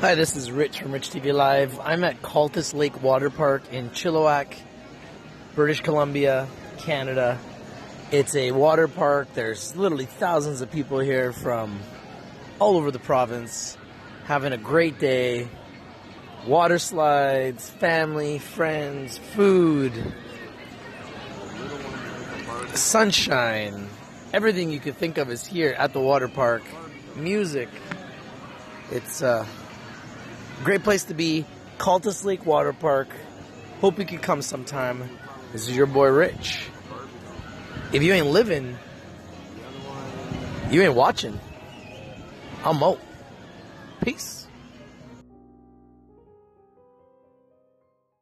Hi, this is Rich from Rich TV Live. I'm at Cultus Lake Water Park in Chilliwack, British Columbia, Canada. It's a water park. There's literally thousands of people here from all over the province having a great day. Water slides, family, friends, food, sunshine. Everything you could think of is here at the water park. Music. It's uh Great place to be. Cultus Lake Water Park. Hope you could come sometime. This is your boy Rich. If you ain't living, you ain't watching. I'm out. Peace.